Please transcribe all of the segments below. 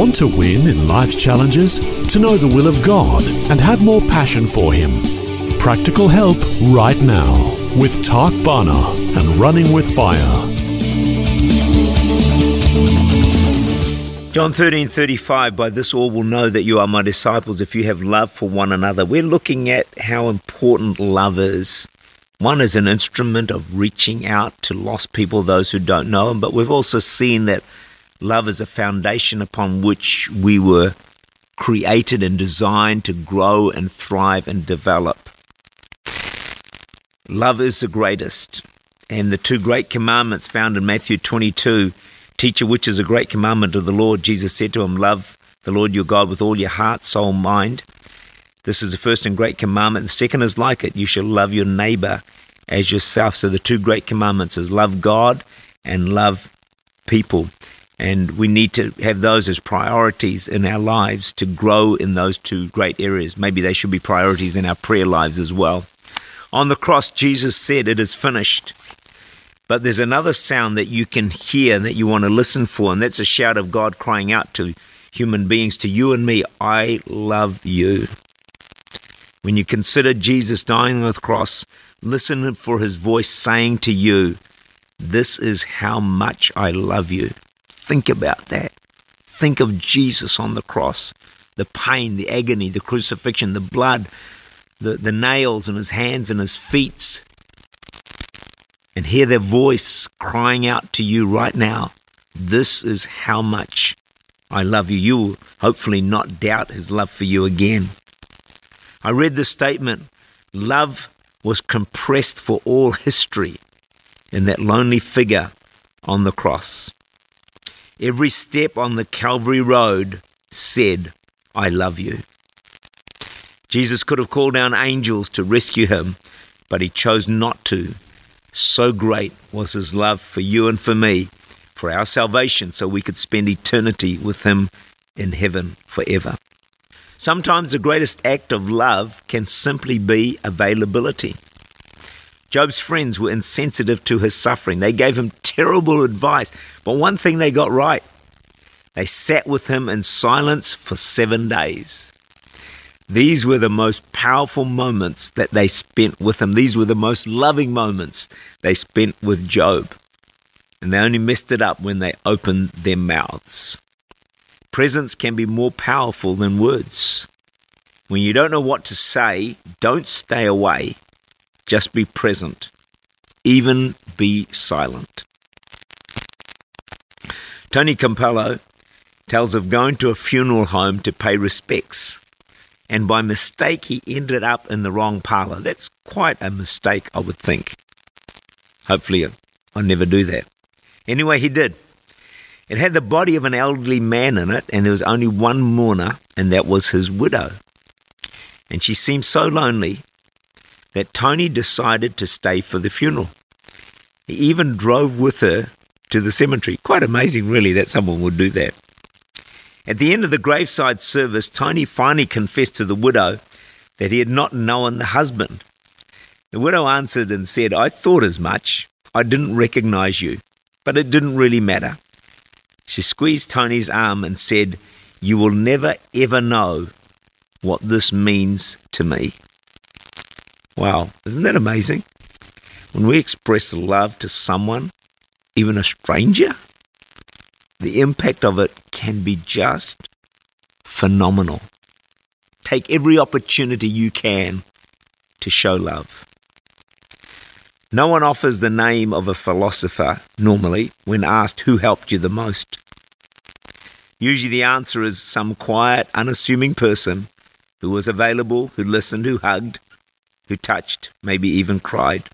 Want to win in life's challenges? To know the will of God and have more passion for Him? Practical help right now with Tak Bhana and Running with Fire. John 13, 35, by this all will know that you are my disciples if you have love for one another. We're looking at how important love is. One is an instrument of reaching out to lost people, those who don't know Him, but we've also seen that love is a foundation upon which we were created and designed to grow and thrive and develop. Love is the greatest. And the two great commandments found in Matthew 22 Teacher, which is a great commandment of the Lord? Jesus said to him, Love the Lord your God with all your heart, soul, mind. This is the first and great commandment. The second is like it. You shall love your neighbor as yourself. So the two great commandments is love God and love people. And we need to have those as priorities in our lives to grow in those two great areas. Maybe they should be priorities in our prayer lives as well. On the cross, Jesus said, It is finished. But there's another sound that you can hear that you want to listen for, and that's a shout of God crying out to human beings, to you and me, I love you. When you consider Jesus dying on the cross, listen for his voice saying to you, This is how much I love you. Think about that. Think of Jesus on the cross, the pain, the agony, the crucifixion, the blood, the, the nails in his hands and his feet, and hear their voice crying out to you right now. This is how much I love you. You will hopefully not doubt his love for you again. I read the statement love was compressed for all history in that lonely figure on the cross. Every step on the Calvary Road said, I love you. Jesus could have called down angels to rescue him, but he chose not to. So great was his love for you and for me, for our salvation, so we could spend eternity with him in heaven forever. Sometimes the greatest act of love can simply be availability. Job's friends were insensitive to his suffering. They gave him terrible advice, but one thing they got right they sat with him in silence for seven days. These were the most powerful moments that they spent with him. These were the most loving moments they spent with Job. And they only messed it up when they opened their mouths. Presence can be more powerful than words. When you don't know what to say, don't stay away. Just be present. Even be silent. Tony Campolo tells of going to a funeral home to pay respects. And by mistake, he ended up in the wrong parlor. That's quite a mistake, I would think. Hopefully, I never do that. Anyway, he did. It had the body of an elderly man in it, and there was only one mourner, and that was his widow. And she seemed so lonely that Tony decided to stay for the funeral. He even drove with her to the cemetery. Quite amazing, really, that someone would do that. At the end of the graveside service, Tony finally confessed to the widow that he had not known the husband. The widow answered and said, I thought as much. I didn't recognize you, but it didn't really matter. She squeezed Tony's arm and said, You will never ever know what this means to me. Wow, isn't that amazing? When we express love to someone, even a stranger, the impact of it can be just phenomenal. Take every opportunity you can to show love. No one offers the name of a philosopher normally when asked who helped you the most. Usually the answer is some quiet, unassuming person who was available, who listened, who hugged, who touched, maybe even cried.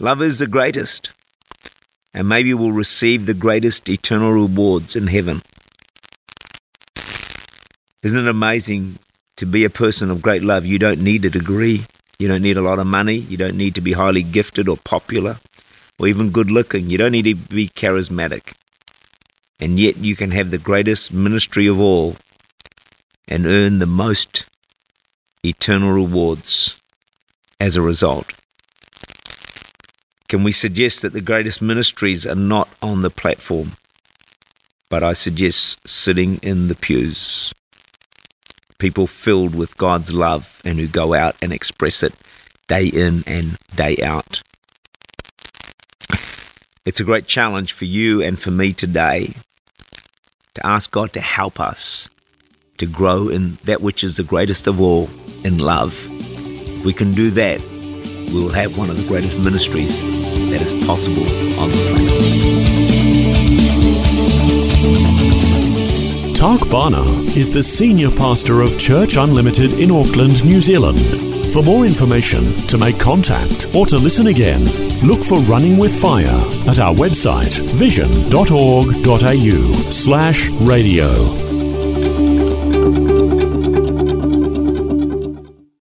Love is the greatest and maybe we'll receive the greatest eternal rewards in heaven. Isn't it amazing to be a person of great love, you don't need a degree. You don't need a lot of money. You don't need to be highly gifted or popular or even good looking. You don't need to be charismatic. And yet you can have the greatest ministry of all and earn the most eternal rewards as a result. Can we suggest that the greatest ministries are not on the platform, but I suggest sitting in the pews? People filled with God's love and who go out and express it day in and day out. It's a great challenge for you and for me today to ask God to help us to grow in that which is the greatest of all, in love. If we can do that, we will have one of the greatest ministries that is possible on the planet. Tak Bhana is the senior pastor of Church Unlimited in Auckland, New Zealand. For more information, to make contact, or to listen again, look for Running with Fire at our website vision.org.au slash radio.